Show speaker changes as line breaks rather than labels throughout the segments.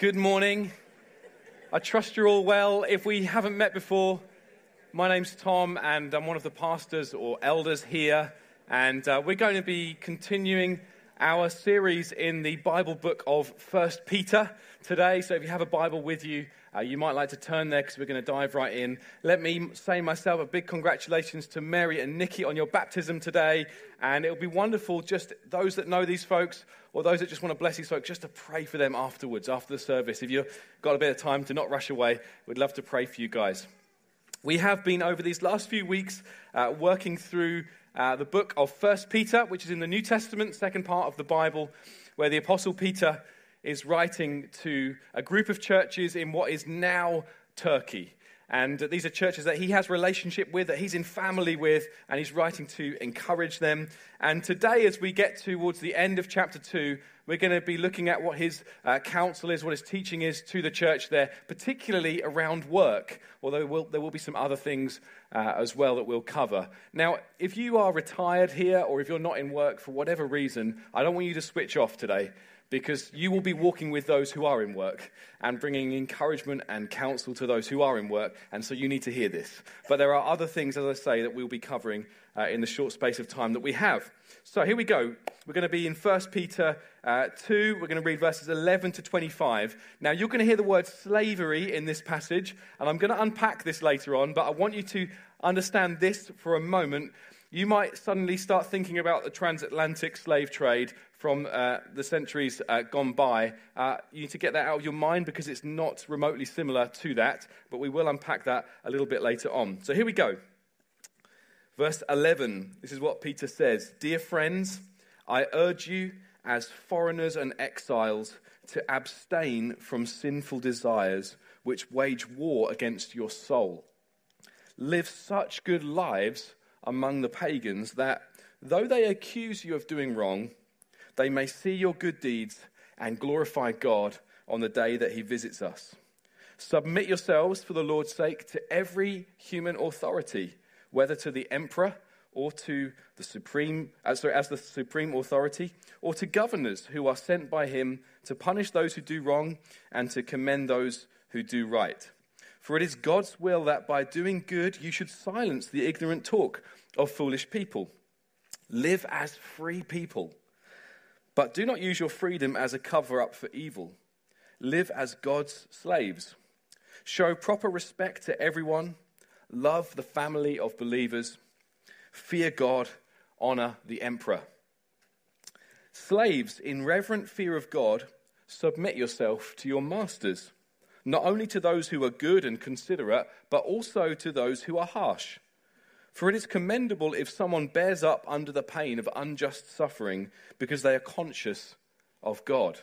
Good morning. I trust you're all well. If we haven't met before, my name's Tom, and I'm one of the pastors or elders here. And uh, we're going to be continuing our series in the Bible book of First Peter today. So if you have a Bible with you, uh, you might like to turn there because we're going to dive right in. Let me say myself a big congratulations to Mary and Nikki on your baptism today. And it'll be wonderful, just those that know these folks or those that just want to bless these folks, just to pray for them afterwards, after the service. If you've got a bit of time to not rush away, we'd love to pray for you guys. We have been over these last few weeks uh, working through uh, the book of First Peter, which is in the New Testament, second part of the Bible, where the Apostle Peter is writing to a group of churches in what is now Turkey. And these are churches that he has relationship with, that he's in family with, and he's writing to encourage them. And today, as we get towards the end of chapter 2, we're going to be looking at what his uh, counsel is, what his teaching is to the church there, particularly around work, although we'll, there will be some other things uh, as well that we'll cover. Now, if you are retired here or if you're not in work for whatever reason, I don't want you to switch off today because you will be walking with those who are in work and bringing encouragement and counsel to those who are in work. And so you need to hear this. But there are other things, as I say, that we'll be covering uh, in the short space of time that we have. So here we go. We're going to be in 1 Peter uh, 2. We're going to read verses 11 to 25. Now, you're going to hear the word slavery in this passage, and I'm going to unpack this later on, but I want you to understand this for a moment. You might suddenly start thinking about the transatlantic slave trade from uh, the centuries uh, gone by. Uh, you need to get that out of your mind because it's not remotely similar to that, but we will unpack that a little bit later on. So here we go. Verse 11, this is what Peter says Dear friends, I urge you as foreigners and exiles to abstain from sinful desires which wage war against your soul. Live such good lives among the pagans that, though they accuse you of doing wrong, they may see your good deeds and glorify God on the day that He visits us. Submit yourselves for the Lord's sake to every human authority, whether to the emperor or to the supreme, uh, sorry, as the supreme authority, or to governors who are sent by him to punish those who do wrong and to commend those who do right. For it is God's will that by doing good you should silence the ignorant talk of foolish people. Live as free people, but do not use your freedom as a cover up for evil. Live as God's slaves. Show proper respect to everyone. Love the family of believers. Fear God. Honor the emperor. Slaves, in reverent fear of God, submit yourself to your masters not only to those who are good and considerate, but also to those who are harsh. For it is commendable if someone bears up under the pain of unjust suffering because they are conscious of God.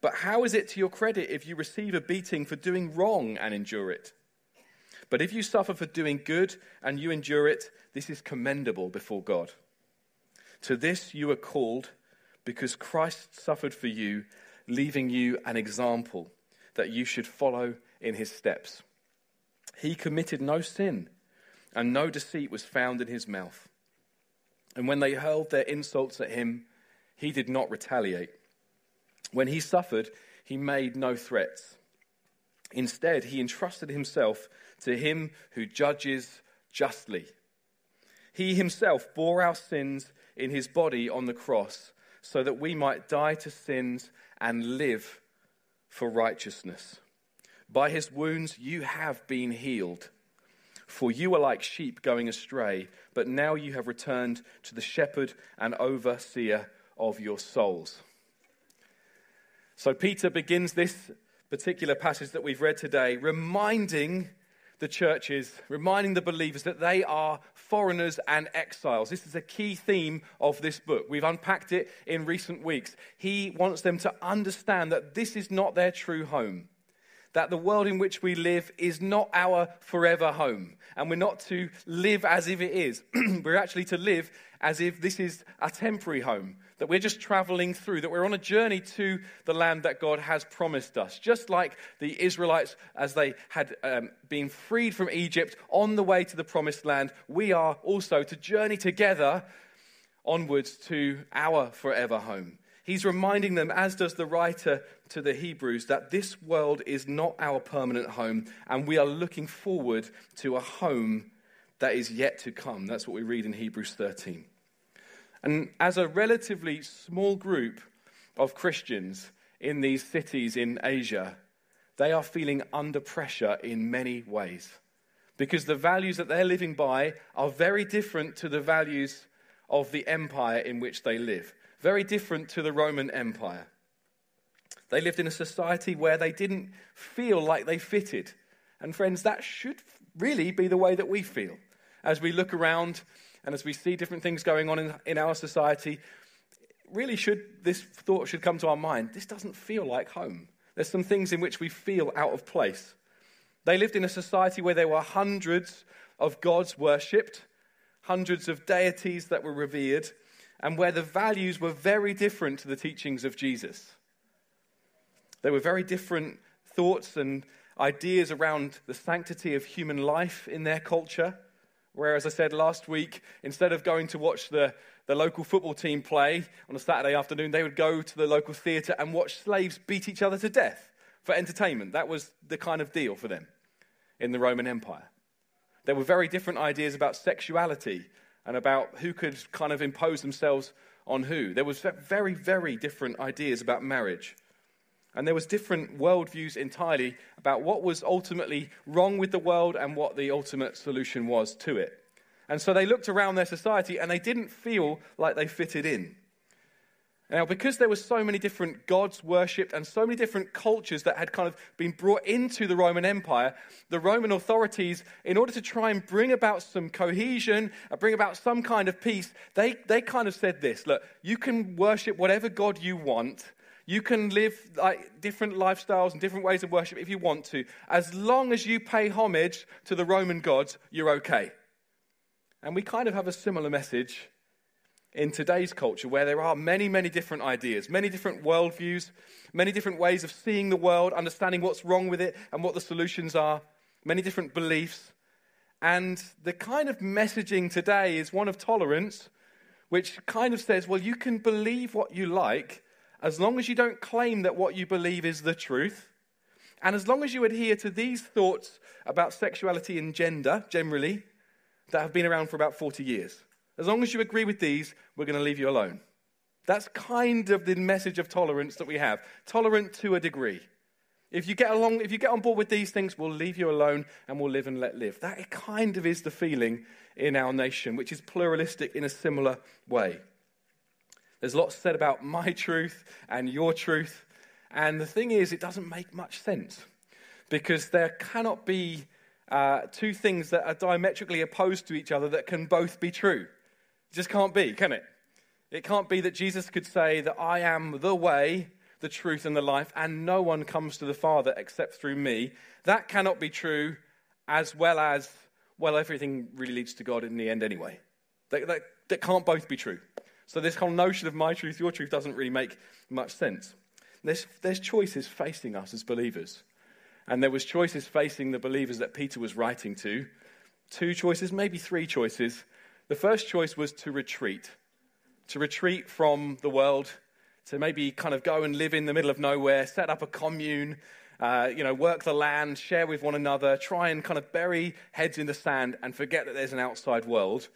But how is it to your credit if you receive a beating for doing wrong and endure it? But if you suffer for doing good and you endure it, this is commendable before God. To this you are called because Christ suffered for you, leaving you an example that you should follow in his steps. He committed no sin, and no deceit was found in his mouth. And when they hurled their insults at him, he did not retaliate. When he suffered, he made no threats. Instead, he entrusted himself to him who judges justly. He himself bore our sins in his body on the cross so that we might die to sins and live for righteousness. By his wounds you have been healed. For you were like sheep going astray, but now you have returned to the shepherd and overseer of your souls. So Peter begins this particular passage that we've read today, reminding the churches, reminding the believers that they are foreigners and exiles. This is a key theme of this book. We've unpacked it in recent weeks. He wants them to understand that this is not their true home, that the world in which we live is not our forever home, and we're not to live as if it is. we're actually to live as if this is a temporary home, that we're just traveling through, that we're on a journey to the land that God has promised us. Just like the Israelites, as they had um, been freed from Egypt on the way to the promised land, we are also to journey together onwards to our forever home. He's reminding them, as does the writer to the Hebrews that this world is not our permanent home, and we are looking forward to a home that is yet to come. That's what we read in Hebrews 13. And as a relatively small group of Christians in these cities in Asia, they are feeling under pressure in many ways because the values that they're living by are very different to the values of the empire in which they live, very different to the Roman Empire. They lived in a society where they didn't feel like they fitted. And, friends, that should really be the way that we feel as we look around and as we see different things going on in, in our society. Really, should this thought should come to our mind this doesn't feel like home. There's some things in which we feel out of place. They lived in a society where there were hundreds of gods worshipped, hundreds of deities that were revered, and where the values were very different to the teachings of Jesus. There were very different thoughts and ideas around the sanctity of human life in their culture. Where, as I said last week, instead of going to watch the, the local football team play on a Saturday afternoon, they would go to the local theatre and watch slaves beat each other to death for entertainment. That was the kind of deal for them in the Roman Empire. There were very different ideas about sexuality and about who could kind of impose themselves on who. There was very, very different ideas about marriage. And there was different worldviews entirely about what was ultimately wrong with the world and what the ultimate solution was to it. And so they looked around their society and they didn't feel like they fitted in. Now, because there were so many different gods worshipped and so many different cultures that had kind of been brought into the Roman Empire, the Roman authorities, in order to try and bring about some cohesion, uh, bring about some kind of peace, they, they kind of said this look, you can worship whatever God you want, you can live like different lifestyles and different ways of worship if you want to. As long as you pay homage to the Roman gods, you're okay. And we kind of have a similar message in today's culture where there are many, many different ideas, many different worldviews, many different ways of seeing the world, understanding what's wrong with it and what the solutions are, many different beliefs. And the kind of messaging today is one of tolerance, which kind of says, well, you can believe what you like as long as you don't claim that what you believe is the truth, and as long as you adhere to these thoughts about sexuality and gender generally that have been around for about 40 years, as long as you agree with these, we're going to leave you alone. That's kind of the message of tolerance that we have. Tolerant to a degree. If you get along, if you get on board with these things, we'll leave you alone and we'll live and let live. That kind of is the feeling in our nation, which is pluralistic in a similar way. There's lots said about my truth and your truth. And the thing is, it doesn't make much sense because there cannot be uh, two things that are diametrically opposed to each other that can both be true. It just can't be, can it? It can't be that Jesus could say that I am the way, the truth, and the life, and no one comes to the Father except through me. That cannot be true, as well as, well, everything really leads to God in the end anyway. That, that, that can't both be true. So, this whole notion of my truth, your truth, doesn't really make much sense. There's, there's choices facing us as believers. And there was choices facing the believers that Peter was writing to. Two choices, maybe three choices. The first choice was to retreat, to retreat from the world, to maybe kind of go and live in the middle of nowhere, set up a commune, uh, you know, work the land, share with one another, try and kind of bury heads in the sand and forget that there's an outside world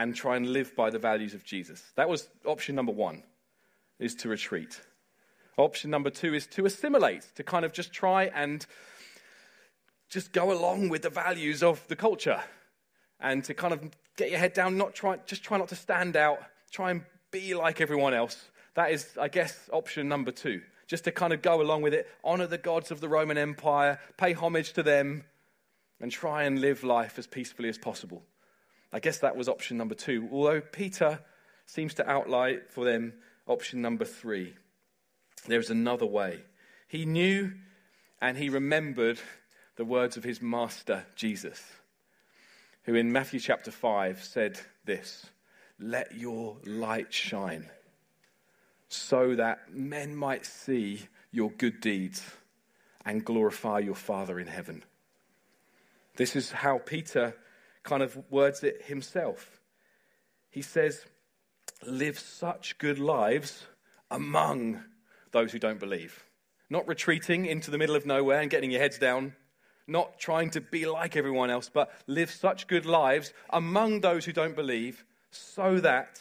and try and live by the values of Jesus. That was option number one, is to retreat. Option number two is to assimilate, to kind of just try and just go along with the values of the culture and to kind of get your head down, not try, just try not to stand out, try and be like everyone else. That is, I guess, option number two. Just to kind of go along with it, honor the gods of the Roman Empire, pay homage to them, and try and live life as peacefully as possible. I guess that was option number two, although Peter seems to outline for them option number three. There is another way. He knew and he remembered the words of his master, Jesus, who in Matthew chapter 5 said this Let your light shine so that men might see your good deeds and glorify your Father in heaven. This is how Peter kind of words it himself. He says, Live such good lives among those who don't believe. not retreating into the middle of nowhere and getting your heads down, not trying to be like everyone else, but live such good lives among those who don't believe, so that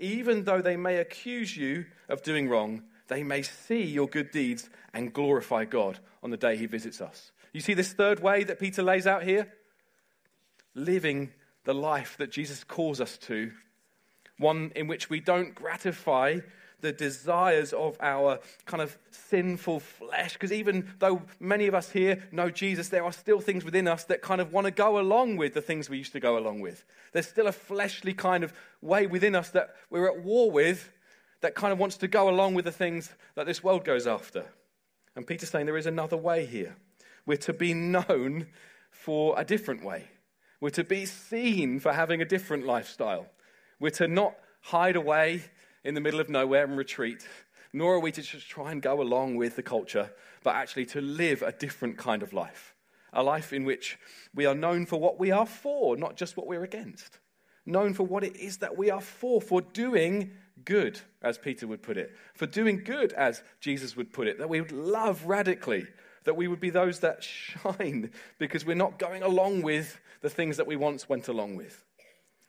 even though they may accuse you of doing wrong, they may see your good deeds and glorify God on the day he visits us. You see this third way that Peter lays out here? Living the life that Jesus calls us to, one in which we don't gratify the desires of our kind of sinful flesh. Because even though many of us here know Jesus, there are still things within us that kind of want to go along with the things we used to go along with. There's still a fleshly kind of way within us that we're at war with that kind of wants to go along with the things that this world goes after. And Peter's saying there is another way here. We're to be known for a different way. We're to be seen for having a different lifestyle. We're to not hide away in the middle of nowhere and retreat, nor are we to just try and go along with the culture, but actually to live a different kind of life. A life in which we are known for what we are for, not just what we're against. Known for what it is that we are for, for doing good, as Peter would put it, for doing good, as Jesus would put it, that we would love radically, that we would be those that shine because we're not going along with the things that we once went along with.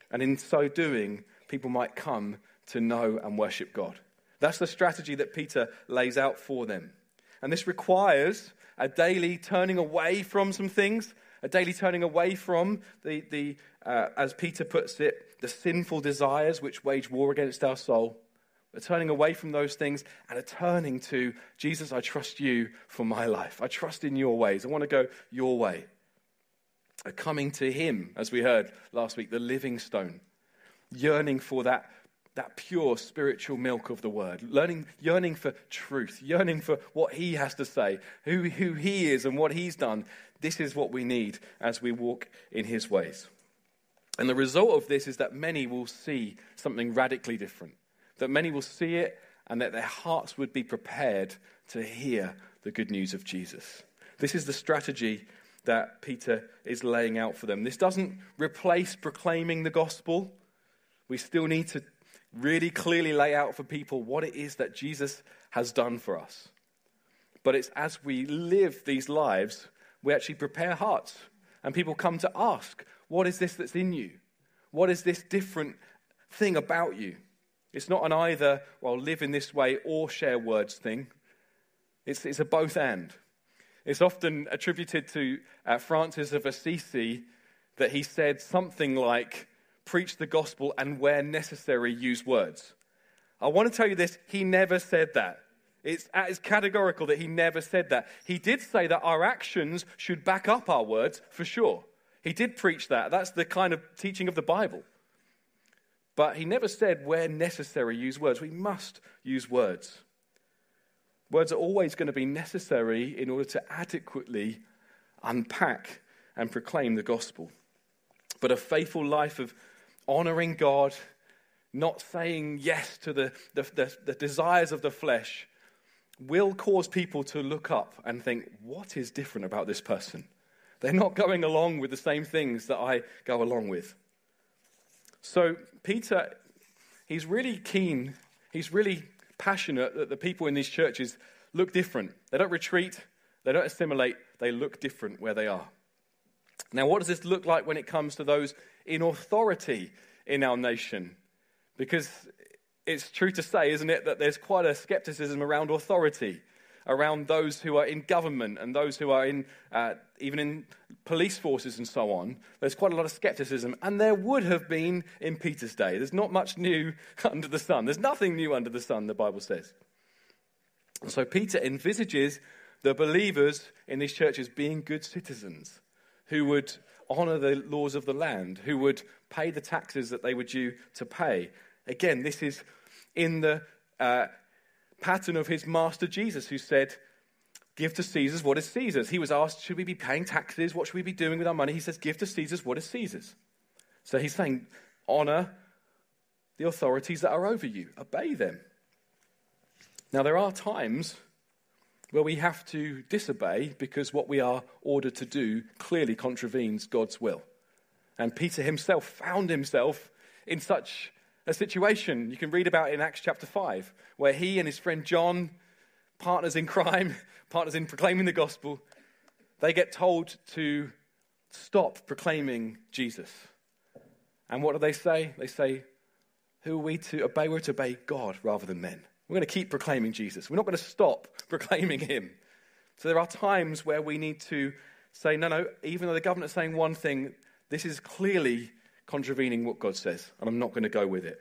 And in so doing, people might come to know and worship God. That's the strategy that Peter lays out for them. And this requires a daily turning away from some things, a daily turning away from the, the uh, as Peter puts it, the sinful desires which wage war against our soul. A turning away from those things and a turning to Jesus, I trust you for my life. I trust in your ways. I want to go your way. A coming to Him, as we heard last week, the living stone, yearning for that that pure spiritual milk of the word, learning, yearning for truth, yearning for what he has to say, who, who he is and what he's done. This is what we need as we walk in his ways. And the result of this is that many will see something radically different, that many will see it and that their hearts would be prepared to hear the good news of Jesus. This is the strategy that Peter is laying out for them. This doesn't replace proclaiming the gospel. We still need to really clearly lay out for people what it is that Jesus has done for us. But it's as we live these lives, we actually prepare hearts. And people come to ask, What is this that's in you? What is this different thing about you? It's not an either, well, live in this way or share words thing. It's, it's a both and. It's often attributed to uh, Francis of Assisi that he said something like, preach the gospel, and where necessary, use words. I want to tell you this, he never said that. It's, it's categorical that he never said that. He did say that our actions should back up our words, for sure. He did preach that. That's the kind of teaching of the Bible. But he never said, where necessary, use words. We must use words. Words are always going to be necessary in order to adequately unpack and proclaim the gospel. But a faithful life of honoring God, not saying yes to the, the, the, the desires of the flesh, will cause people to look up and think, what is different about this person? They're not going along with the same things that I go along with. So, Peter, he's really keen, he's really passionate that the people in these churches look different. They don't retreat, they don't assimilate, they look different where they are. Now, what does this look like when it comes to those in authority in our nation. Because it's true to say, isn't it, that there's quite a skepticism around authority, around those who are in government and those who are in, uh, even in police forces and so on. There's quite a lot of skepticism, and there would have been in Peter's day. There's not much new under the sun. There's nothing new under the sun, the Bible says. And so Peter envisages the believers in these churches being good citizens who would honor the laws of the land, who would pay the taxes that they were due to pay. Again, this is in the uh, pattern of his master Jesus, who said, Give to Caesar's what is Caesar's. He was asked, Should we be paying taxes? What should we be doing with our money? He says, Give to Caesar's what is Caesar's. So he's saying, Honor the authorities that are over you, obey them. Now, there are times where we have to disobey because what we are ordered to do clearly contravenes God's will. And Peter himself found himself in such a situation. You can read about in Acts chapter 5, where he and his friend John partners in crime, partners in proclaiming the gospel, they get told to stop proclaiming Jesus. And what do they say? They say, Who are we to obey? We're to obey God rather than men. We're going to keep proclaiming Jesus. We're not going to stop proclaiming him. So there are times where we need to say, No, no, even though the government is saying one thing, this is clearly contravening what God says, and I'm not going to go with it.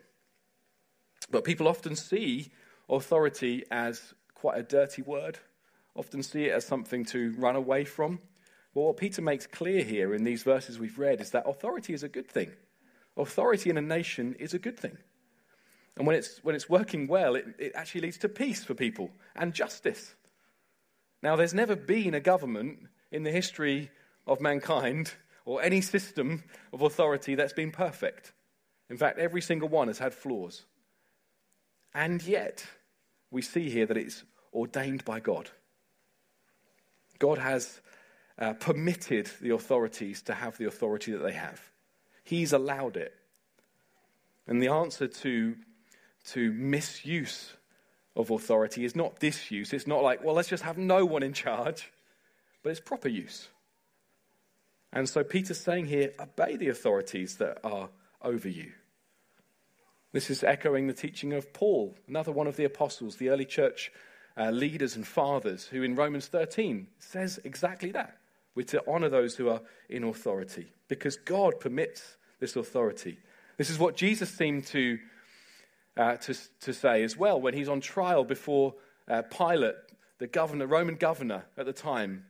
But people often see authority as quite a dirty word, often see it as something to run away from. But what Peter makes clear here in these verses we've read is that authority is a good thing. Authority in a nation is a good thing. And when it's, when it's working well, it, it actually leads to peace for people and justice. Now, there's never been a government in the history of mankind or any system of authority that's been perfect. In fact, every single one has had flaws. And yet, we see here that it's ordained by God. God has uh, permitted the authorities to have the authority that they have. He's allowed it. And the answer to, to misuse of authority is not disuse. It's not like, well, let's just have no one in charge, but it's proper use. And so Peter's saying here, obey the authorities that are over you. This is echoing the teaching of Paul, another one of the apostles, the early church uh, leaders and fathers, who in Romans 13 says exactly that. We're to honor those who are in authority because God permits this authority. This is what Jesus seemed to, uh, to, to say as well when he's on trial before uh, Pilate, the governor, Roman governor at the time.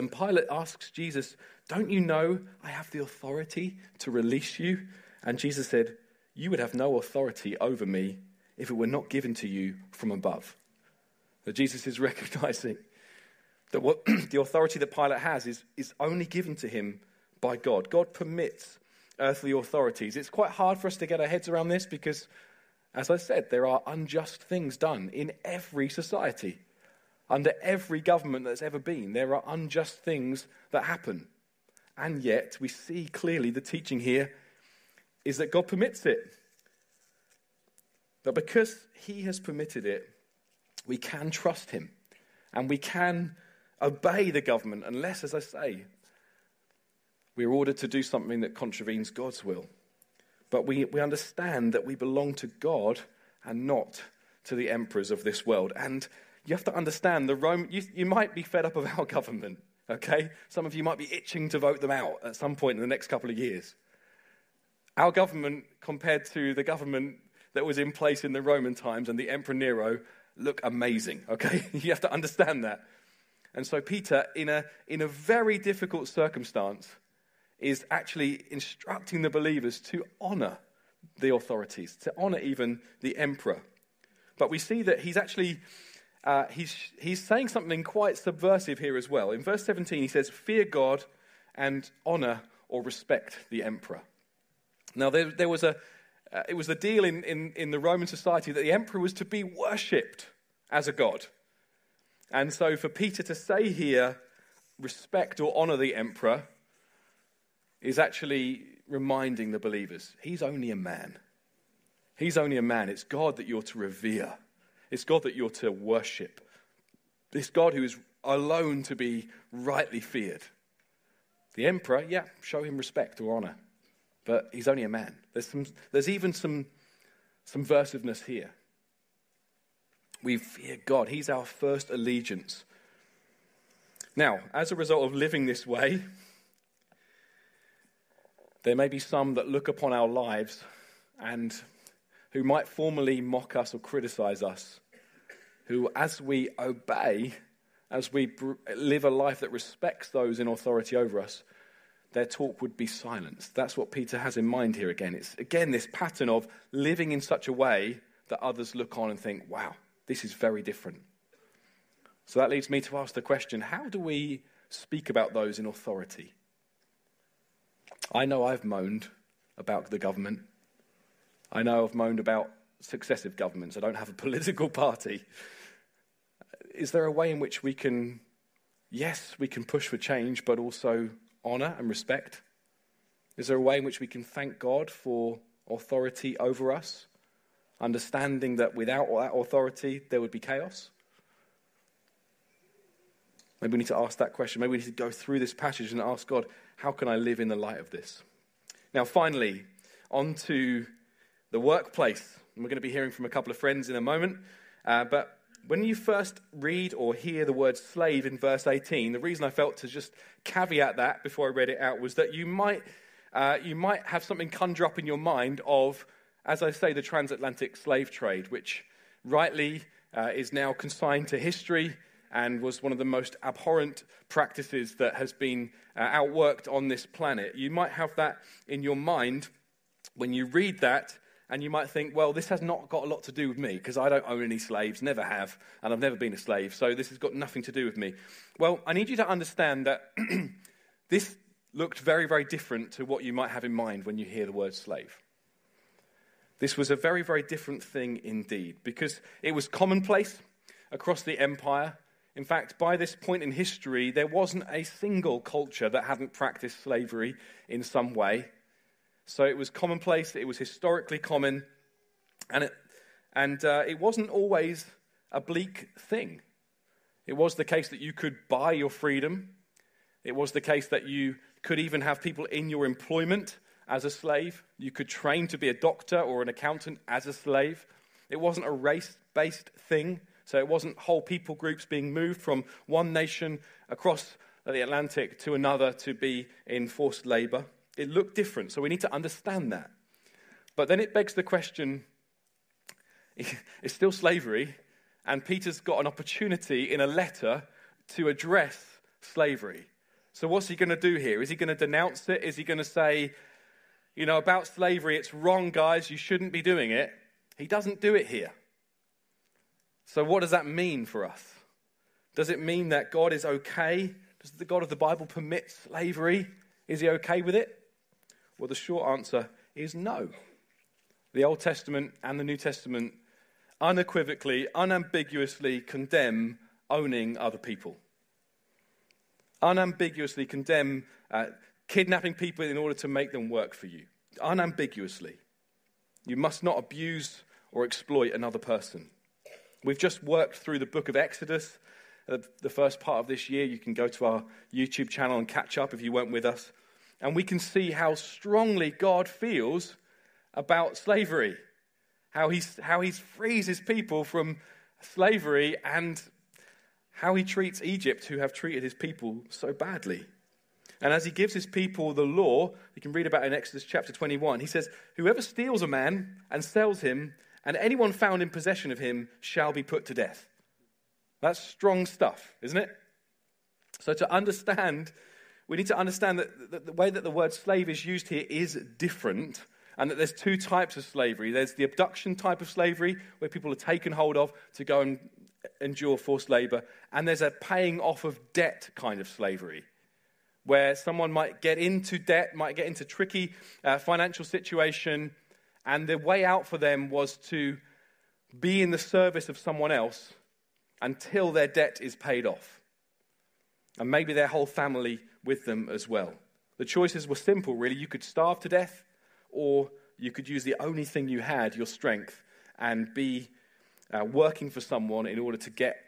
And Pilate asks Jesus, Don't you know I have the authority to release you? And Jesus said, You would have no authority over me if it were not given to you from above. That Jesus is recognizing that what the authority that Pilate has is, is only given to him by God. God permits earthly authorities. It's quite hard for us to get our heads around this because, as I said, there are unjust things done in every society. Under every government that's ever been, there are unjust things that happen. And yet, we see clearly the teaching here is that God permits it. But because He has permitted it, we can trust Him and we can obey the government unless, as I say, we're ordered to do something that contravenes God's will. But we, we understand that we belong to God and not to the emperors of this world. And you have to understand the Rome, you, you might be fed up of our government, okay? Some of you might be itching to vote them out at some point in the next couple of years. Our government, compared to the government that was in place in the Roman times and the Emperor Nero, look amazing, okay? you have to understand that. And so, Peter, in a, in a very difficult circumstance, is actually instructing the believers to honor the authorities, to honor even the emperor. But we see that he's actually uh, he's, he's saying something quite subversive here as well. In verse 17, he says, Fear God and honor or respect the emperor. Now, there, there was a, uh, it was the deal in, in, in the Roman society that the emperor was to be worshipped as a god. And so for Peter to say here, respect or honor the emperor, is actually reminding the believers he's only a man. He's only a man. It's God that you're to revere, it's God that you're to worship. This God who is alone to be rightly feared. The emperor, yeah, show him respect or honor, but he's only a man. There's, some, there's even some, some versiveness here. We fear God. He's our first allegiance. Now, as a result of living this way, there may be some that look upon our lives and who might formally mock us or criticize us, who, as we obey, as we live a life that respects those in authority over us, their talk would be silenced. That's what Peter has in mind here again. It's again this pattern of living in such a way that others look on and think, wow, this is very different. So that leads me to ask the question how do we speak about those in authority? I know I've moaned about the government. I know I've moaned about successive governments. I don't have a political party. Is there a way in which we can, yes, we can push for change, but also honour and respect? Is there a way in which we can thank God for authority over us? understanding that without that authority, there would be chaos? Maybe we need to ask that question. Maybe we need to go through this passage and ask God, how can I live in the light of this? Now, finally, on to the workplace. And we're going to be hearing from a couple of friends in a moment. Uh, but when you first read or hear the word slave in verse 18, the reason I felt to just caveat that before I read it out was that you might, uh, you might have something conjure up in your mind of, as I say, the transatlantic slave trade, which rightly uh, is now consigned to history and was one of the most abhorrent practices that has been uh, outworked on this planet. You might have that in your mind when you read that, and you might think, well, this has not got a lot to do with me because I don't own any slaves, never have, and I've never been a slave, so this has got nothing to do with me. Well, I need you to understand that this looked very, very different to what you might have in mind when you hear the word slave. This was a very, very different thing indeed because it was commonplace across the empire. In fact, by this point in history, there wasn't a single culture that hadn't practiced slavery in some way. So it was commonplace, it was historically common, and it, and, uh, it wasn't always a bleak thing. It was the case that you could buy your freedom, it was the case that you could even have people in your employment as a slave. You could train to be a doctor or an accountant as a slave. It wasn't a race based thing. So it wasn't whole people groups being moved from one nation across the Atlantic to another to be in forced labor. It looked different. So we need to understand that. But then it begs the question it's still slavery, and Peter's got an opportunity in a letter to address slavery. So, what's he going to do here? Is he going to denounce it? Is he going to say, you know, about slavery, it's wrong, guys, you shouldn't be doing it? He doesn't do it here. So, what does that mean for us? Does it mean that God is okay? Does the God of the Bible permit slavery? Is he okay with it? Well, the short answer is no. The Old Testament and the New Testament unequivocally, unambiguously condemn owning other people. Unambiguously condemn uh, kidnapping people in order to make them work for you. Unambiguously. You must not abuse or exploit another person. We've just worked through the book of Exodus, uh, the first part of this year. You can go to our YouTube channel and catch up if you weren't with us. And we can see how strongly God feels about slavery, how, he's, how he frees his people from slavery, and how he treats Egypt, who have treated his people so badly. And as he gives his people the law, you can read about in Exodus chapter 21, he says, Whoever steals a man and sells him and anyone found in possession of him shall be put to death. That's strong stuff, isn't it? So, to understand, we need to understand that the way that the word slave is used here is different, and that there's two types of slavery. There's the abduction type of slavery, where people are taken hold of to go and endure forced labor, and there's a paying off of debt kind of slavery, where someone might get into debt, might get into tricky uh, financial situation, and the way out for them was to be in the service of someone else until their debt is paid off. And maybe their whole family with them as well. The choices were simple, really. You could starve to death, or you could use the only thing you had, your strength, and be uh, working for someone in order to get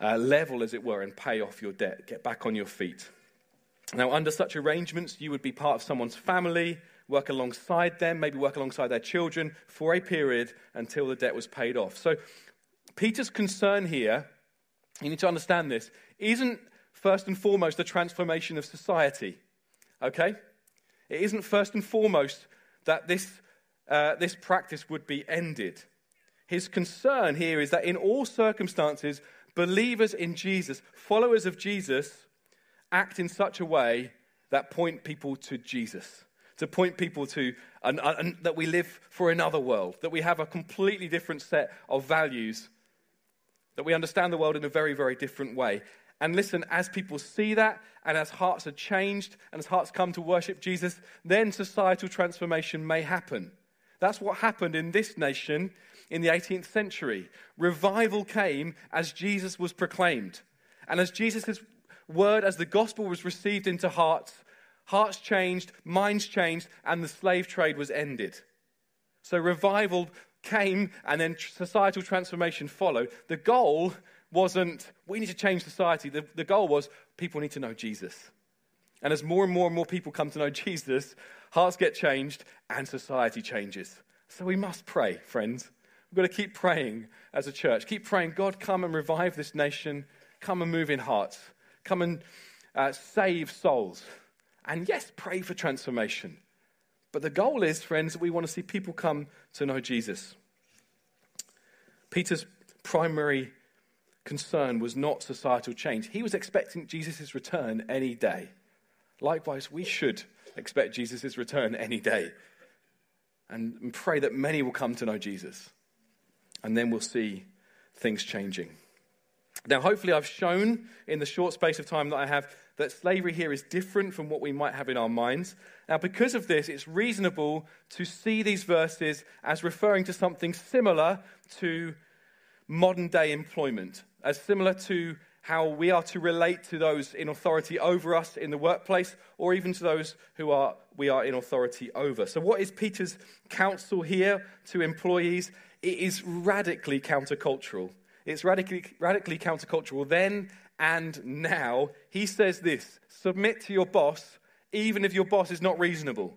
uh, level, as it were, and pay off your debt, get back on your feet. Now, under such arrangements, you would be part of someone's family, work alongside them, maybe work alongside their children for a period until the debt was paid off. So, Peter's concern here, you need to understand this, isn't first and foremost the transformation of society. Okay? It isn't first and foremost that this, uh, this practice would be ended. His concern here is that in all circumstances, believers in Jesus, followers of Jesus, act in such a way that point people to Jesus to point people to an, an, that we live for another world, that we have a completely different set of values, that we understand the world in a very, very different way. And listen, as people see that, and as hearts are changed, and as hearts come to worship Jesus, then societal transformation may happen. That's what happened in this nation in the 18th century. Revival came as Jesus was proclaimed. And as Jesus' word, as the gospel was received into hearts, Hearts changed, minds changed, and the slave trade was ended. So revival came and then societal transformation followed. The goal wasn't, we need to change society. The, the goal was, people need to know Jesus. And as more and more and more people come to know Jesus, hearts get changed and society changes. So we must pray, friends. We've got to keep praying as a church. Keep praying, God, come and revive this nation. Come and move in hearts. Come and uh, save souls. And yes, pray for transformation. But the goal is, friends, that we want to see people come to know Jesus. Peter's primary concern was not societal change. He was expecting Jesus' return any day. Likewise, we should expect Jesus' return any day and, pray that many will come to know Jesus. And then we'll see things changing. Now, hopefully, I've shown in the short space of time that I have that slavery here is different from what we might have in our minds. Now, because of this, it's reasonable to see these verses as referring to something similar to modern day employment, as similar to how we are to relate to those in authority over us in the workplace, or even to those who are, we are in authority over. So, what is Peter's counsel here to employees? It is radically countercultural. It's radically, radically countercultural then and now. He says this submit to your boss, even if your boss is not reasonable.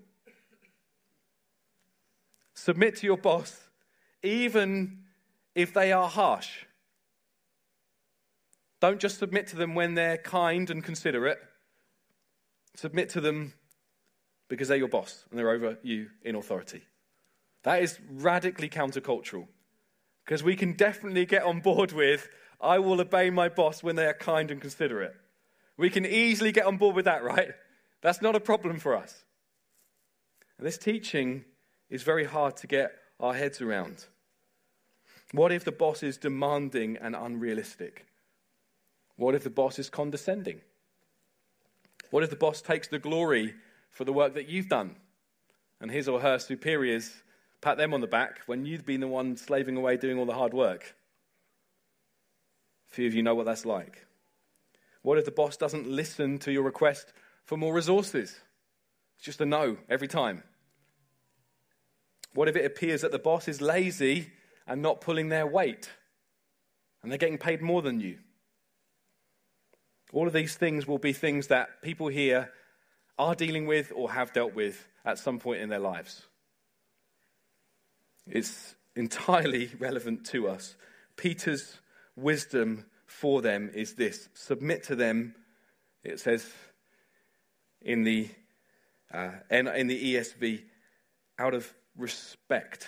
Submit to your boss, even if they are harsh. Don't just submit to them when they're kind and considerate. Submit to them because they're your boss and they're over you in authority. That is radically countercultural because we can definitely get on board with, I will obey my boss when they are kind and considerate. We can easily get on board with that, right? That's not a problem for us. And this teaching is very hard to get our heads around. What if the boss is demanding and unrealistic? What if the boss is condescending? What if the boss takes the glory for the work that you've done and his or her superiors pat them on the back when you've been the one slaving away doing all the hard work? Few of you know what that's like. What if the boss doesn't listen to your request for more resources? It's just a no every time. What if it appears that the boss is lazy and not pulling their weight and they're getting paid more than you? All of these things will be things that people here are dealing with or have dealt with at some point in their lives. It's entirely relevant to us. Peter's wisdom for them is this submit to them, it says in the, uh, in the ESV, out of respect.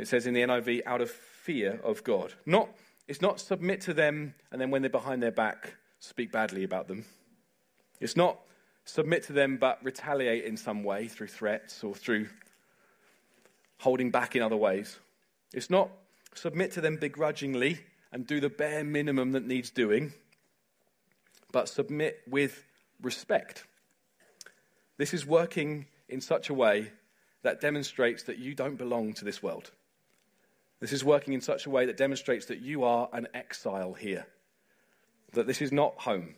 It says in the NIV, out of fear of God. Not, it's not submit to them and then when they're behind their back, speak badly about them. It's not submit to them but retaliate in some way through threats or through holding back in other ways. It's not submit to them begrudgingly and do the bare minimum that needs doing, but submit with respect. This is working in such a way that demonstrates that you don't belong to this world. This is working in such a way that demonstrates that you are an exile here that this is not home.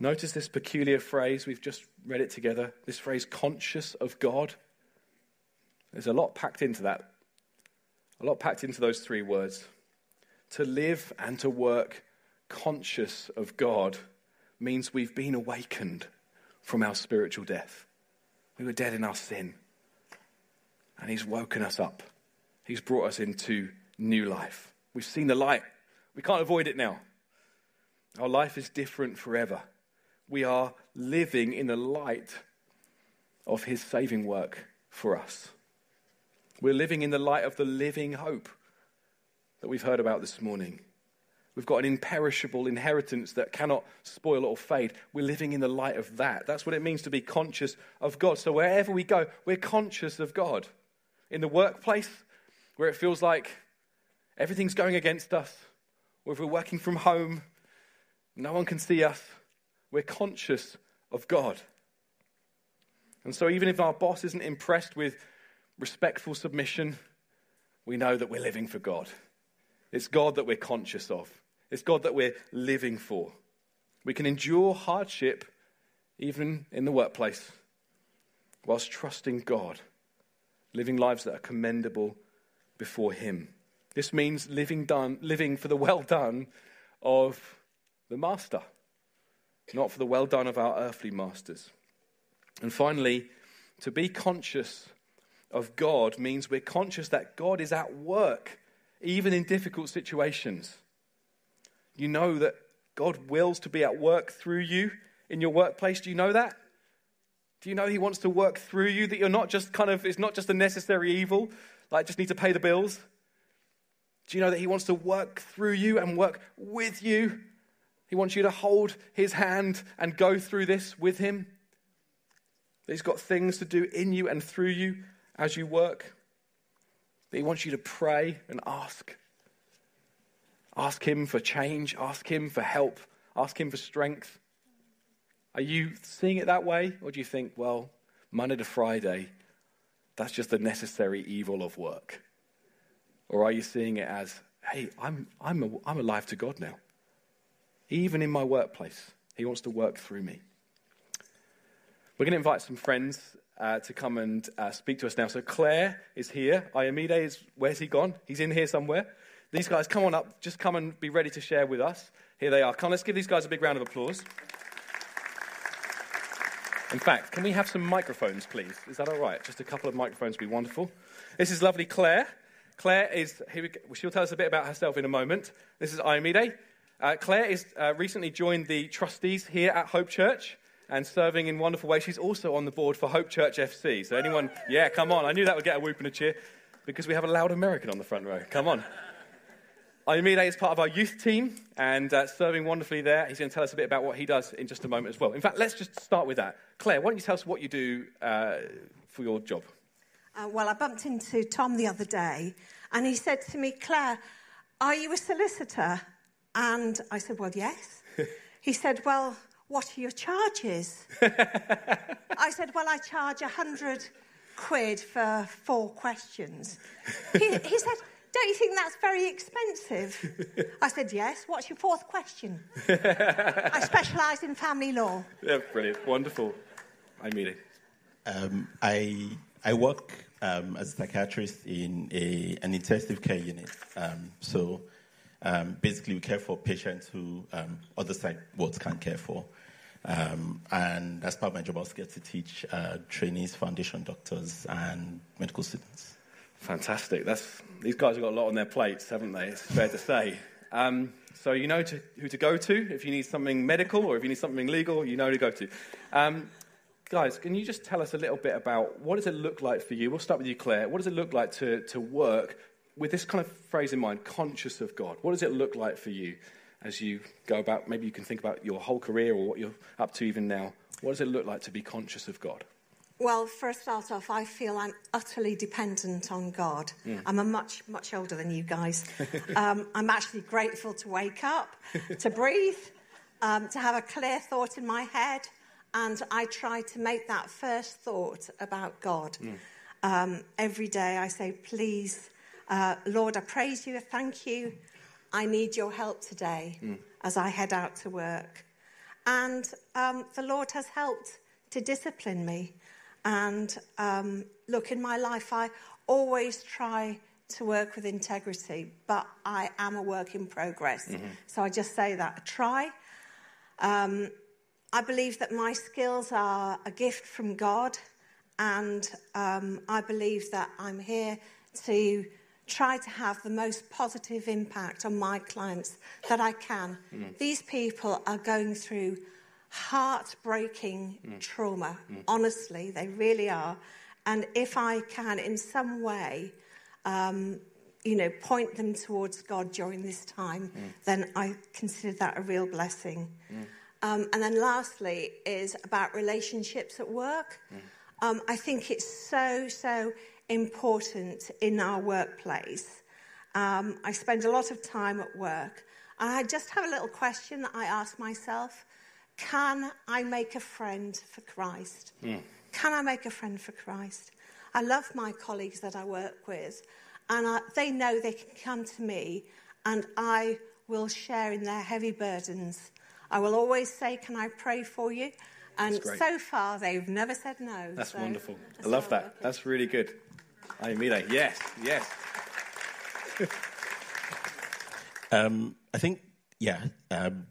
Notice this peculiar phrase, we've just read it together, this phrase, conscious of God. There's a lot packed into that, a lot packed into those three words. To live and to work conscious of God means we've been awakened from our spiritual death. We were dead in our sin, and He's woken us up. He's brought us into new life. We've seen the light. We can't avoid it now. Our life is different forever. We are living in the light of his saving work for us. We're living in the light of the living hope that we've heard about this morning. We've got an imperishable inheritance that cannot spoil or fade. We're living in the light of that. That's what it means to be conscious of God. So wherever we go, we're conscious of God. In the workplace, where it feels like everything's going against us, or if we're working from home, no one can see us, we're conscious of God. And so, even if our boss isn't impressed with respectful submission, we know that we're living for God. It's God that we're conscious of, it's God that we're living for. We can endure hardship even in the workplace whilst trusting God, living lives that are commendable before Him. This means living, done, living for the well done of the master, not for the well done of our earthly masters. And finally, to be conscious of God means we're conscious that God is at work, even in difficult situations. You know that God wills to be at work through you in your workplace. Do you know that? Do you know He wants to work through you? That you're not just kind of, it's not just a necessary evil, like just need to pay the bills. Do you know that He wants to work through you and work with you? He wants you to hold His hand and go through this with Him. He's got things to do in you and through you as you work. He wants you to pray and ask. Ask Him for change, ask Him for help, ask Him for strength. Are you seeing it that way? Or do you think, well, Monday to Friday, that's just the necessary evil of work? Or are you seeing it as, hey, I'm, I'm, a, I'm alive to God now? Even in my workplace, He wants to work through me. We're going to invite some friends uh, to come and uh, speak to us now. So Claire is here. Ayomide is, where's he gone? He's in here somewhere. These guys, come on up. Just come and be ready to share with us. Here they are. Come, let's give these guys a big round of applause. In fact, can we have some microphones, please? Is that all right? Just a couple of microphones would be wonderful. This is lovely Claire. Claire is, here we go. she'll tell us a bit about herself in a moment. This is Ayomide. Uh, Claire is uh, recently joined the trustees here at Hope Church and serving in wonderful ways. She's also on the board for Hope Church FC. So anyone, yeah, come on. I knew that would get a whoop and a cheer because we have a loud American on the front row. Come on. Ayomide is part of our youth team and uh, serving wonderfully there. He's going to tell us a bit about what he does in just a moment as well. In fact, let's just start with that. Claire, why don't you tell us what you do uh, for your job?
Uh, well, I bumped into Tom the other day and he said to me, Claire, are you a solicitor? And I said, Well, yes. he said, Well, what are your charges? I said, Well, I charge a hundred quid for four questions. He, he said, don't you think that's very expensive? I said, Yes. What's your fourth question? I specialise in family law.
Yeah, brilliant. Wonderful. I mean it.
Um, I, I work um, as a psychiatrist in a, an intensive care unit. Um, so um, basically, we care for patients who um, other side wards can't care for. Um, and that's part of my job. I also get to teach uh, trainees, foundation doctors, and medical students.
Fantastic. That's, these guys have got a lot on their plates, haven't they? It's fair to say. Um, so you know to, who to go to if you need something medical or if you need something legal, you know who to go to. Um, guys, can you just tell us a little bit about what does it look like for you? We'll start with you, Claire. What does it look like to, to work with this kind of phrase in mind, conscious of God? What does it look like for you as you go about, maybe you can think about your whole career or what you're up to even now. What does it look like to be conscious of God?
Well, first start off, I feel I'm utterly dependent on God. Mm. I'm a much, much older than you guys. um, I'm actually grateful to wake up, to breathe, um, to have a clear thought in my head, and I try to make that first thought about God. Mm. Um, every day I say, please, uh, Lord, I praise you, I thank you. I need your help today mm. as I head out to work. And um, the Lord has helped to discipline me. And um, look, in my life, I always try to work with integrity, but I am a work in progress. Mm-hmm. So I just say that. I try. Um, I believe that my skills are a gift from God, and um, I believe that I'm here to try to have the most positive impact on my clients that I can. Mm. These people are going through heartbreaking mm. trauma. Mm. Honestly, they really are. And if I can, in some way, um, you know, point them towards God during this time, mm. then I consider that a real blessing. Mm. Um, and then lastly is about relationships at work. Mm. Um, I think it's so, so important in our workplace. Um, I spend a lot of time at work, and I just have a little question that I ask myself Can I make a friend for Christ? Mm. Can I make a friend for Christ? I love my colleagues that I work with, and I, they know they can come to me, and I will share in their heavy burdens. I will always say, Can I pray for you? And so far, they've never said no.
That's so wonderful. That's I love that. That's really good. Ayomide, yes, yes.
Um, I think, yeah, um,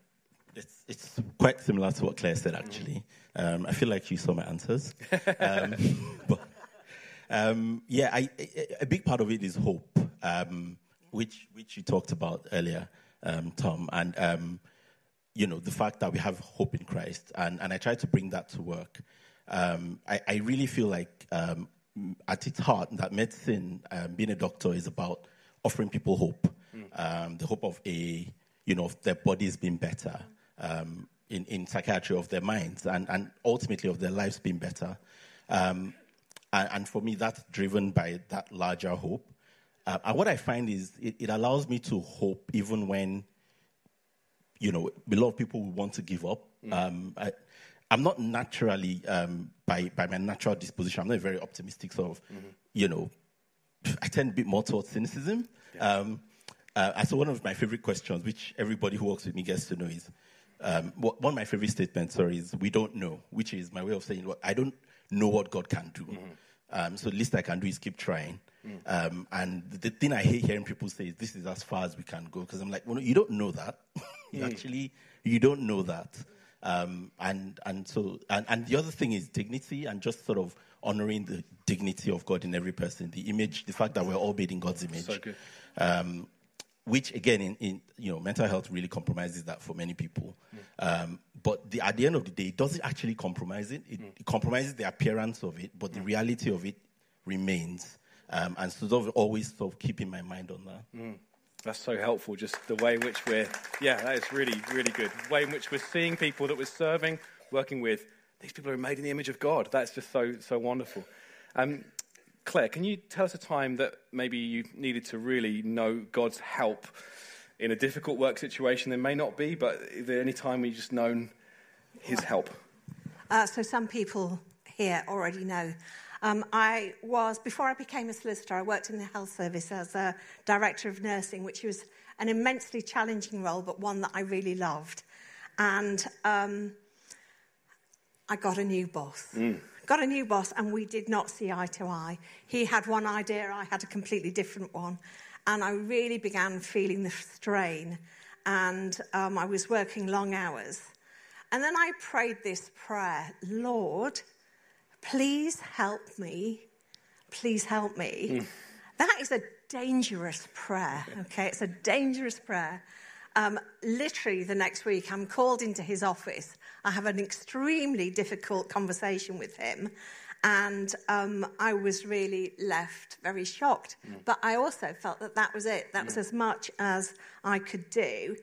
it's, it's quite similar to what Claire said, actually. Um, I feel like you saw my answers. Um, but, um, yeah, I, a big part of it is hope, um, which, which you talked about earlier, um, Tom. And, um, you know, the fact that we have hope in Christ. And, and I try to bring that to work. I, I really feel like at its heart that medicine, being a doctor, is about offering people hope. Mm. the hope of a, you know, their bodies being better um, in, in psychiatry of their minds and, and ultimately of their lives being better. Um, and, and, for me, that's driven by that larger hope. Uh, and what I find is it, it, allows me to hope even when, you know, a lot of people want to give up. Mm. Um, I, am not naturally, um, by, by my natural disposition, I'm not very optimistic sort of, mm-hmm. you know, I tend a bit more towards cynicism. Yeah. Um, uh, so one of my favorite questions, which everybody who works with me gets to know, is um, one of my favorite statements, sorry, is we don't know, which is my way of saying, well, I don't know what God can do. Mm-hmm. Um, so the least I can do is keep trying. Mm. Um, and the thing I hate hearing people say is this is as far as we can go because I'm like, well, you don't know that. you mm. actually, you don't know that. Um, and and so and, and the other thing is dignity and just sort of honoring the dignity of God in every person, the image, the fact that we're all made in God's image. So. Um, which again, in, in, you know, mental health really compromises that for many people. Mm. Um, but the, at the end of the day, it doesn't actually compromise it. It, mm. it, compromises the appearance of it, but mm. the reality of it remains. Um, and so sort of always sort of keeping my mind on that.
Mm. That's so helpful. Just the way in which we're, yeah, that is really, really good. The way in which we're seeing people that we're serving, working with. These people are made in the image of God. That's just so, so wonderful. Um, Claire, can you tell us a time that maybe you needed to really know God's help in a difficult work situation? There may not be, but is there any time you just known His help?
Uh, so some people here already know. Um, I was, before I became a solicitor, I worked in the health service as a director of nursing, which was an immensely challenging role, but one that I really loved. And um, I got a new boss. Mm got a new boss, and we did not see eye to eye. He had one idea, I had a completely different one. And I really began feeling the strain, and um, I was working long hours. And then I prayed this prayer Lord, please help me. Please help me. Mm. That is a dangerous prayer, okay? It's a dangerous prayer. Um, literally, the next week, I'm called into his office. I have an extremely difficult conversation with him. And um, I was really left very shocked. Mm. But I also felt that that was it. That mm. was as much as I could do.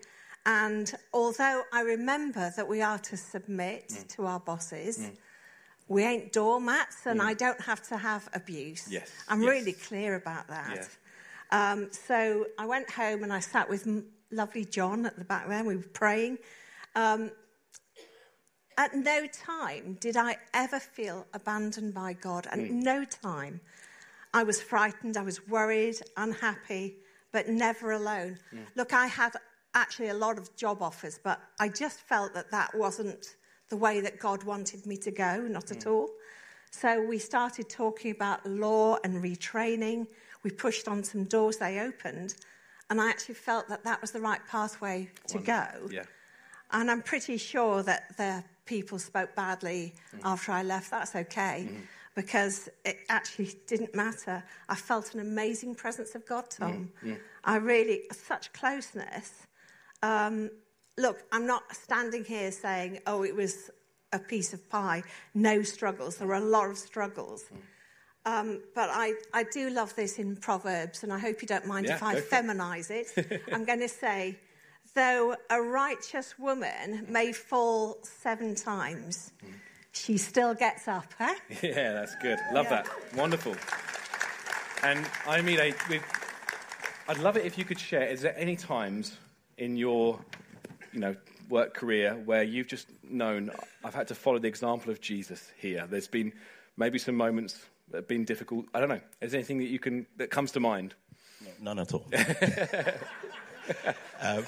And although I remember that we are to submit mm. to our bosses, mm. we ain't doormats and mm. I don't have to have abuse.
Yes.
I'm
yes.
really clear about that. Yes. Um, so I went home and I sat with lovely John at the back there. We were praying. Um, at no time did I ever feel abandoned by God. At mm. no time. I was frightened, I was worried, unhappy, but never alone. Mm. Look, I had actually a lot of job offers, but I just felt that that wasn't the way that God wanted me to go, not mm. at hmm. all. So we started talking about law and retraining. We pushed on some doors, they opened. And I actually felt that that was the right pathway to Wonderful. go. Yeah. And I'm pretty sure that the people spoke badly mm. after I left. That's okay. Mm. Because it actually didn't matter. I felt an amazing presence of God, Tom. Mm. I really, such closeness. Um, look, I'm not standing here saying, oh, it was a piece of pie, no struggles. There were a lot of struggles. Mm. Um, but I, I do love this in Proverbs, and I hope you don't mind yeah, if I feminize it. it. I'm going to say, though a righteous woman may fall seven times, she still gets up, eh?
Yeah, that's good. Love yeah. that. Wonderful. And I mean, I, I'd love it if you could share. Is there any times in your, you know, work career where you've just known I've had to follow the example of Jesus here? There's been maybe some moments that have been difficult? I don't know. Is there anything that you can that comes to mind?
No, none at all. um,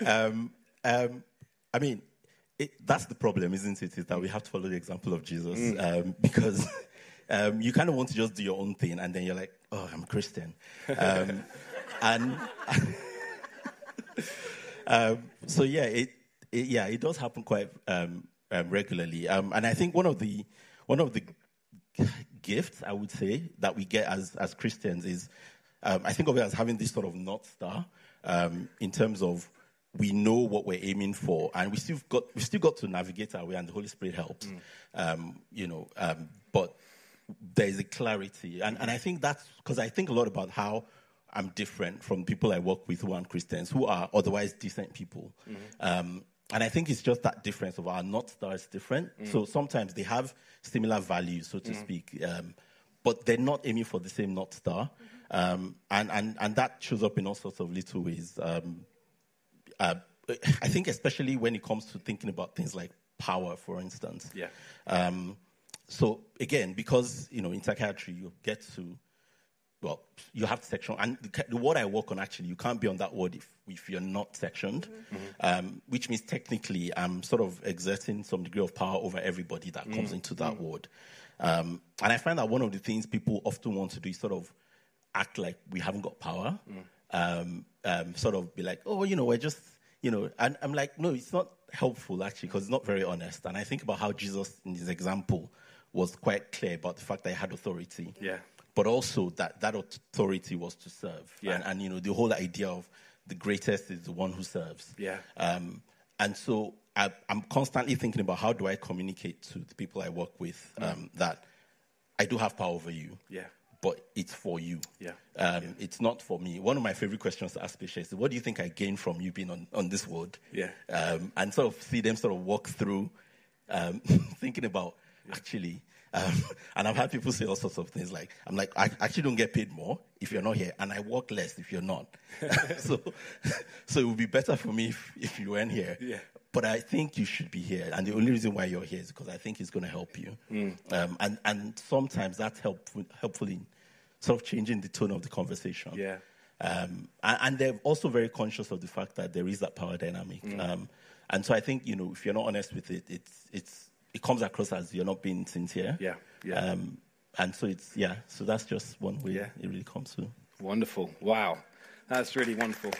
um, um, I mean, it, that's the problem, isn't it? Is that we have to follow the example of Jesus mm. Um, because um, you kind of want to just do your own thing, and then you're like, "Oh, I'm a Christian." Um, and um, so yeah, it, it, yeah it does happen quite um, um, regularly, um, and I think one of the one of the gifts I would say that we get as as Christians is um, I think of it as having this sort of north star um, in terms of we know what we're aiming for, and we still got we still got to navigate our way, and the Holy Spirit helps. Mm. you know, but there is a clarity, and and I think that's because I think a lot about how I'm different from people I work with who aren't Christians, who are otherwise decent people. Mm-hmm. Um, and I think it's just that difference of our North Star is different. Mm. So sometimes they have similar values, so to mm. speak, um, but they're not aiming for the same North Star. Mm-hmm. Um, and, and, and that shows up in all sorts of little ways. Um, uh, I think, especially when it comes to thinking about things like power, for instance.
Yeah.
Um, so, again, because, you know, in psychiatry, you get to well, you have section, and the, the, word I work on actually, you can't be on that word if, if you're not sectioned, mm-hmm. um, which means technically I'm sort of exerting some degree of power over everybody that comes mm-hmm. into that mm-hmm. word. Um, and I find that one of the things people often want to do is sort of act like we haven't got power, mm. um, um sort of be like, oh, you know, we're just, you know, and I'm like, no, it's not helpful actually because it's not very honest. And I think about how Jesus, in his example, was quite clear about the fact that he had authority.
Yeah
but also that that authority was to serve.
Yeah.
And, and you know, the whole idea of the greatest is the one who serves.
Yeah.
Um, and so I, am constantly thinking about how do I communicate to the people I work with mm. um, that I do have power over you.
Yeah.
But it's for you.
Yeah.
Um,
yeah.
It's not for me. One of my favorite questions to ask patients is, what do you think I gain from you being on, on this ward?
Yeah.
Um, and sort of see them sort of walk through um, thinking about, yeah. actually, um, and I've had people say all sorts of things like, I'm like, I actually don't get paid more if you're not here, and I work less if you're not. so, so it would be better for me if, if you weren't here.
Yeah.
But I think you should be here, and the only reason why you're here is because I think it's going to help you. Mm. Um, and and sometimes that's helpful, helpful in sort of changing the tone of the conversation.
Yeah.
Um, and, and, they're also very conscious of the fact that there is that power dynamic. Mm. Um, and so I think you know if you're not honest with it, it's it's it comes across as you're not being sincere.
Yeah, yeah. Um,
and so it's yeah. So that's just one way yeah. it really comes through.
Wonderful! Wow, that's really wonderful.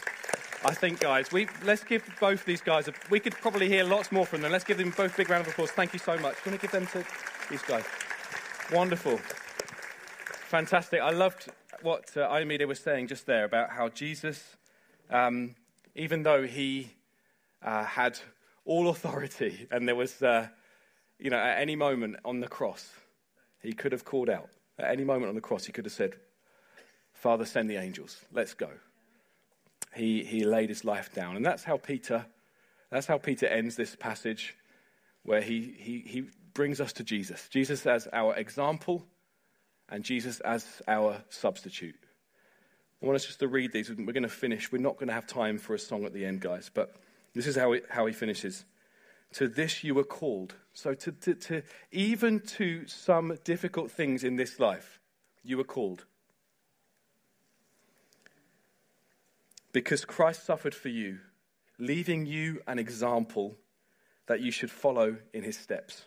I think, guys, we let's give both these guys. A, we could probably hear lots more from them. Let's give them both a big round of applause. Thank you so much. You want to give them to these guys? Wonderful, fantastic. I loved what uh, Ayomide was saying just there about how Jesus, um, even though he uh, had all authority and there was. Uh, you know, at any moment on the cross, he could have called out. At any moment on the cross, he could have said, Father, send the angels. Let's go. He, he laid his life down. And that's how Peter, that's how Peter ends this passage where he, he, he brings us to Jesus. Jesus as our example and Jesus as our substitute. I want us just to read these. We're going to finish. We're not going to have time for a song at the end, guys, but this is how, it, how he finishes. To this you were called. So, to, to, to, even to some difficult things in this life, you were called. Because Christ suffered for you, leaving you an example that you should follow in his steps.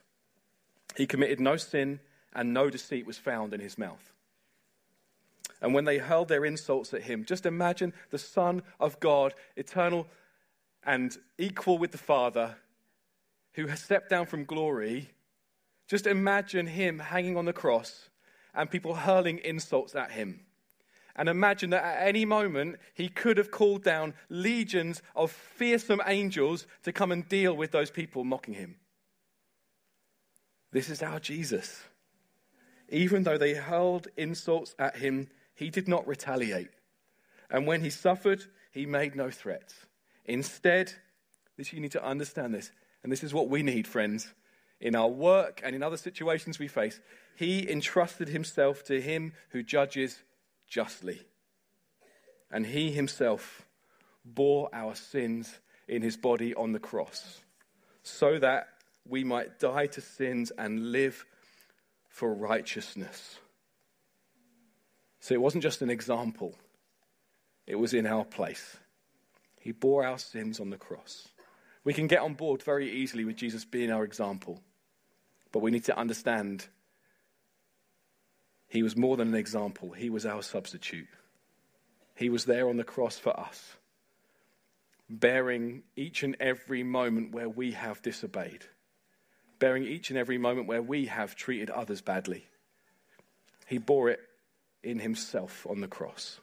He committed no sin, and no deceit was found in his mouth. And when they hurled their insults at him, just imagine the Son of God, eternal and equal with the Father who has stepped down from glory, just imagine him hanging on the cross and people hurling insults at him. And imagine that at any moment he could have called down legions of fearsome angels to come and deal with those people mocking him. This is our Jesus. Even though they hurled insults at him, he did not retaliate. And when he suffered, he made no threats. Instead, this you need to understand this. And this is what we need, friends, in our work and in other situations we face. He entrusted himself to him who judges justly. And he himself bore our sins in his body on the cross, so that we might die to sins and live for righteousness. So it wasn't just an example, it was in our place. He bore our sins on the cross. We can get on board very easily with Jesus being our example, but we need to understand he was more than an example, he was our substitute. He was there on the cross for us, bearing each and every moment where we have disobeyed, bearing each and every moment where we have treated others badly. He bore it in himself on the cross.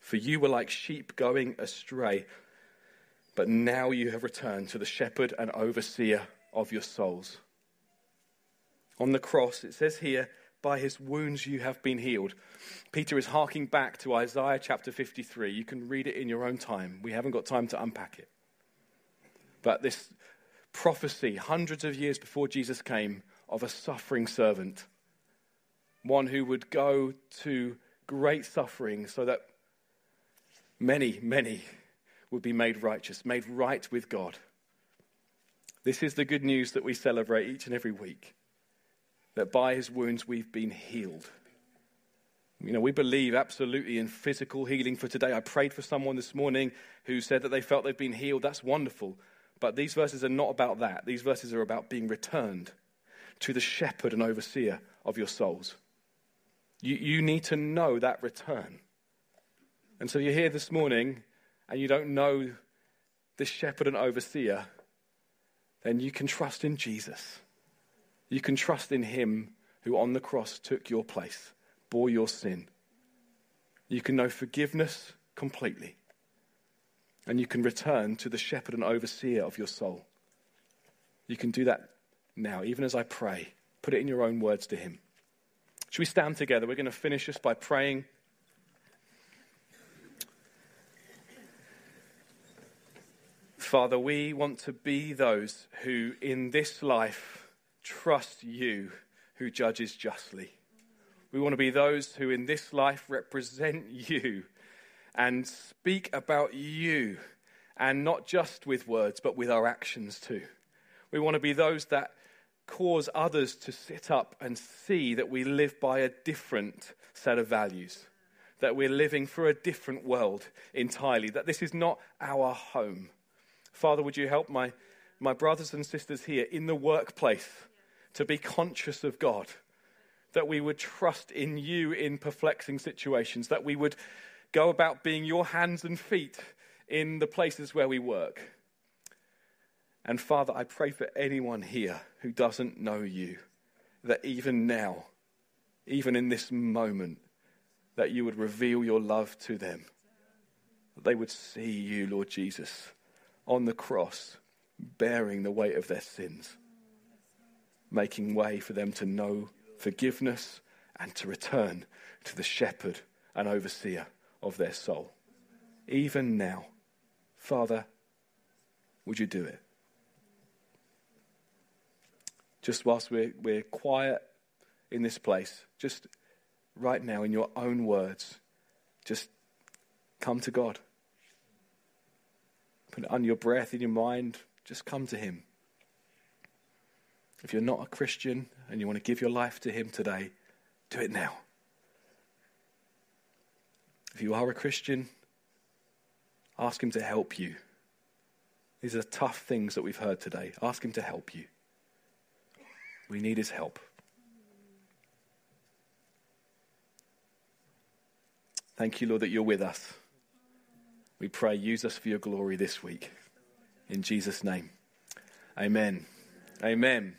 For you were like sheep going astray, but now you have returned to the shepherd and overseer of your souls. On the cross, it says here, by his wounds you have been healed. Peter is harking back to Isaiah chapter 53. You can read it in your own time. We haven't got time to unpack it. But this prophecy, hundreds of years before Jesus came, of a suffering servant, one who would go to great suffering so that many, many would be made righteous, made right with God. This is the good news that we celebrate each and every week that by his wounds we've been healed. You know, we believe absolutely in physical healing for today. I prayed for someone this morning who said that they felt they've been healed. That's wonderful. But these verses are not about that. These verses are about being returned to the shepherd and overseer of your souls. You, you need to know that return. And so you're here this morning and you don't know this shepherd and overseer, then you can trust in Jesus. You can trust in Him who on the cross took your place, bore your sin. You can know forgiveness completely. And you can return to the shepherd and overseer of your soul. You can do that now, even as I pray. Put it in your own words to Him. Should we stand together? We're going to finish this by praying. Father, we want to be those who in this life trust you who judges justly. We want to be those who in this life represent you and speak about you, and not just with words, but with our actions too. We want to be those that cause others to sit up and see that we live by a different set of values, that we're living for a different world entirely, that this is not our home. Father, would you help my, my brothers and sisters here in the workplace? To be conscious of God, that we would trust in you in perplexing situations, that we would go about being your hands and feet in the places where we work. And Father, I pray for anyone here who doesn't know you, that even now, even in this moment, that you would reveal your love to them. That they would see you, Lord Jesus, on the cross, bearing the weight of their sins making way for them to know forgiveness and to return to the shepherd and overseer of their soul. Even now, Father, would you do it? Just whilst we're, we're quiet in this place, just right now, in your own words, just come to God. Put it on your breath, in your mind, just come to Him. If you're not a Christian and you want to give your life to Him today, do it now. If you are a Christian, ask Him to help you. These are tough things that we've heard today. Ask Him to help you. We need His help. Thank you, Lord, that you're with us. We pray, use us for your glory this week. In Jesus' name. Amen. Amen.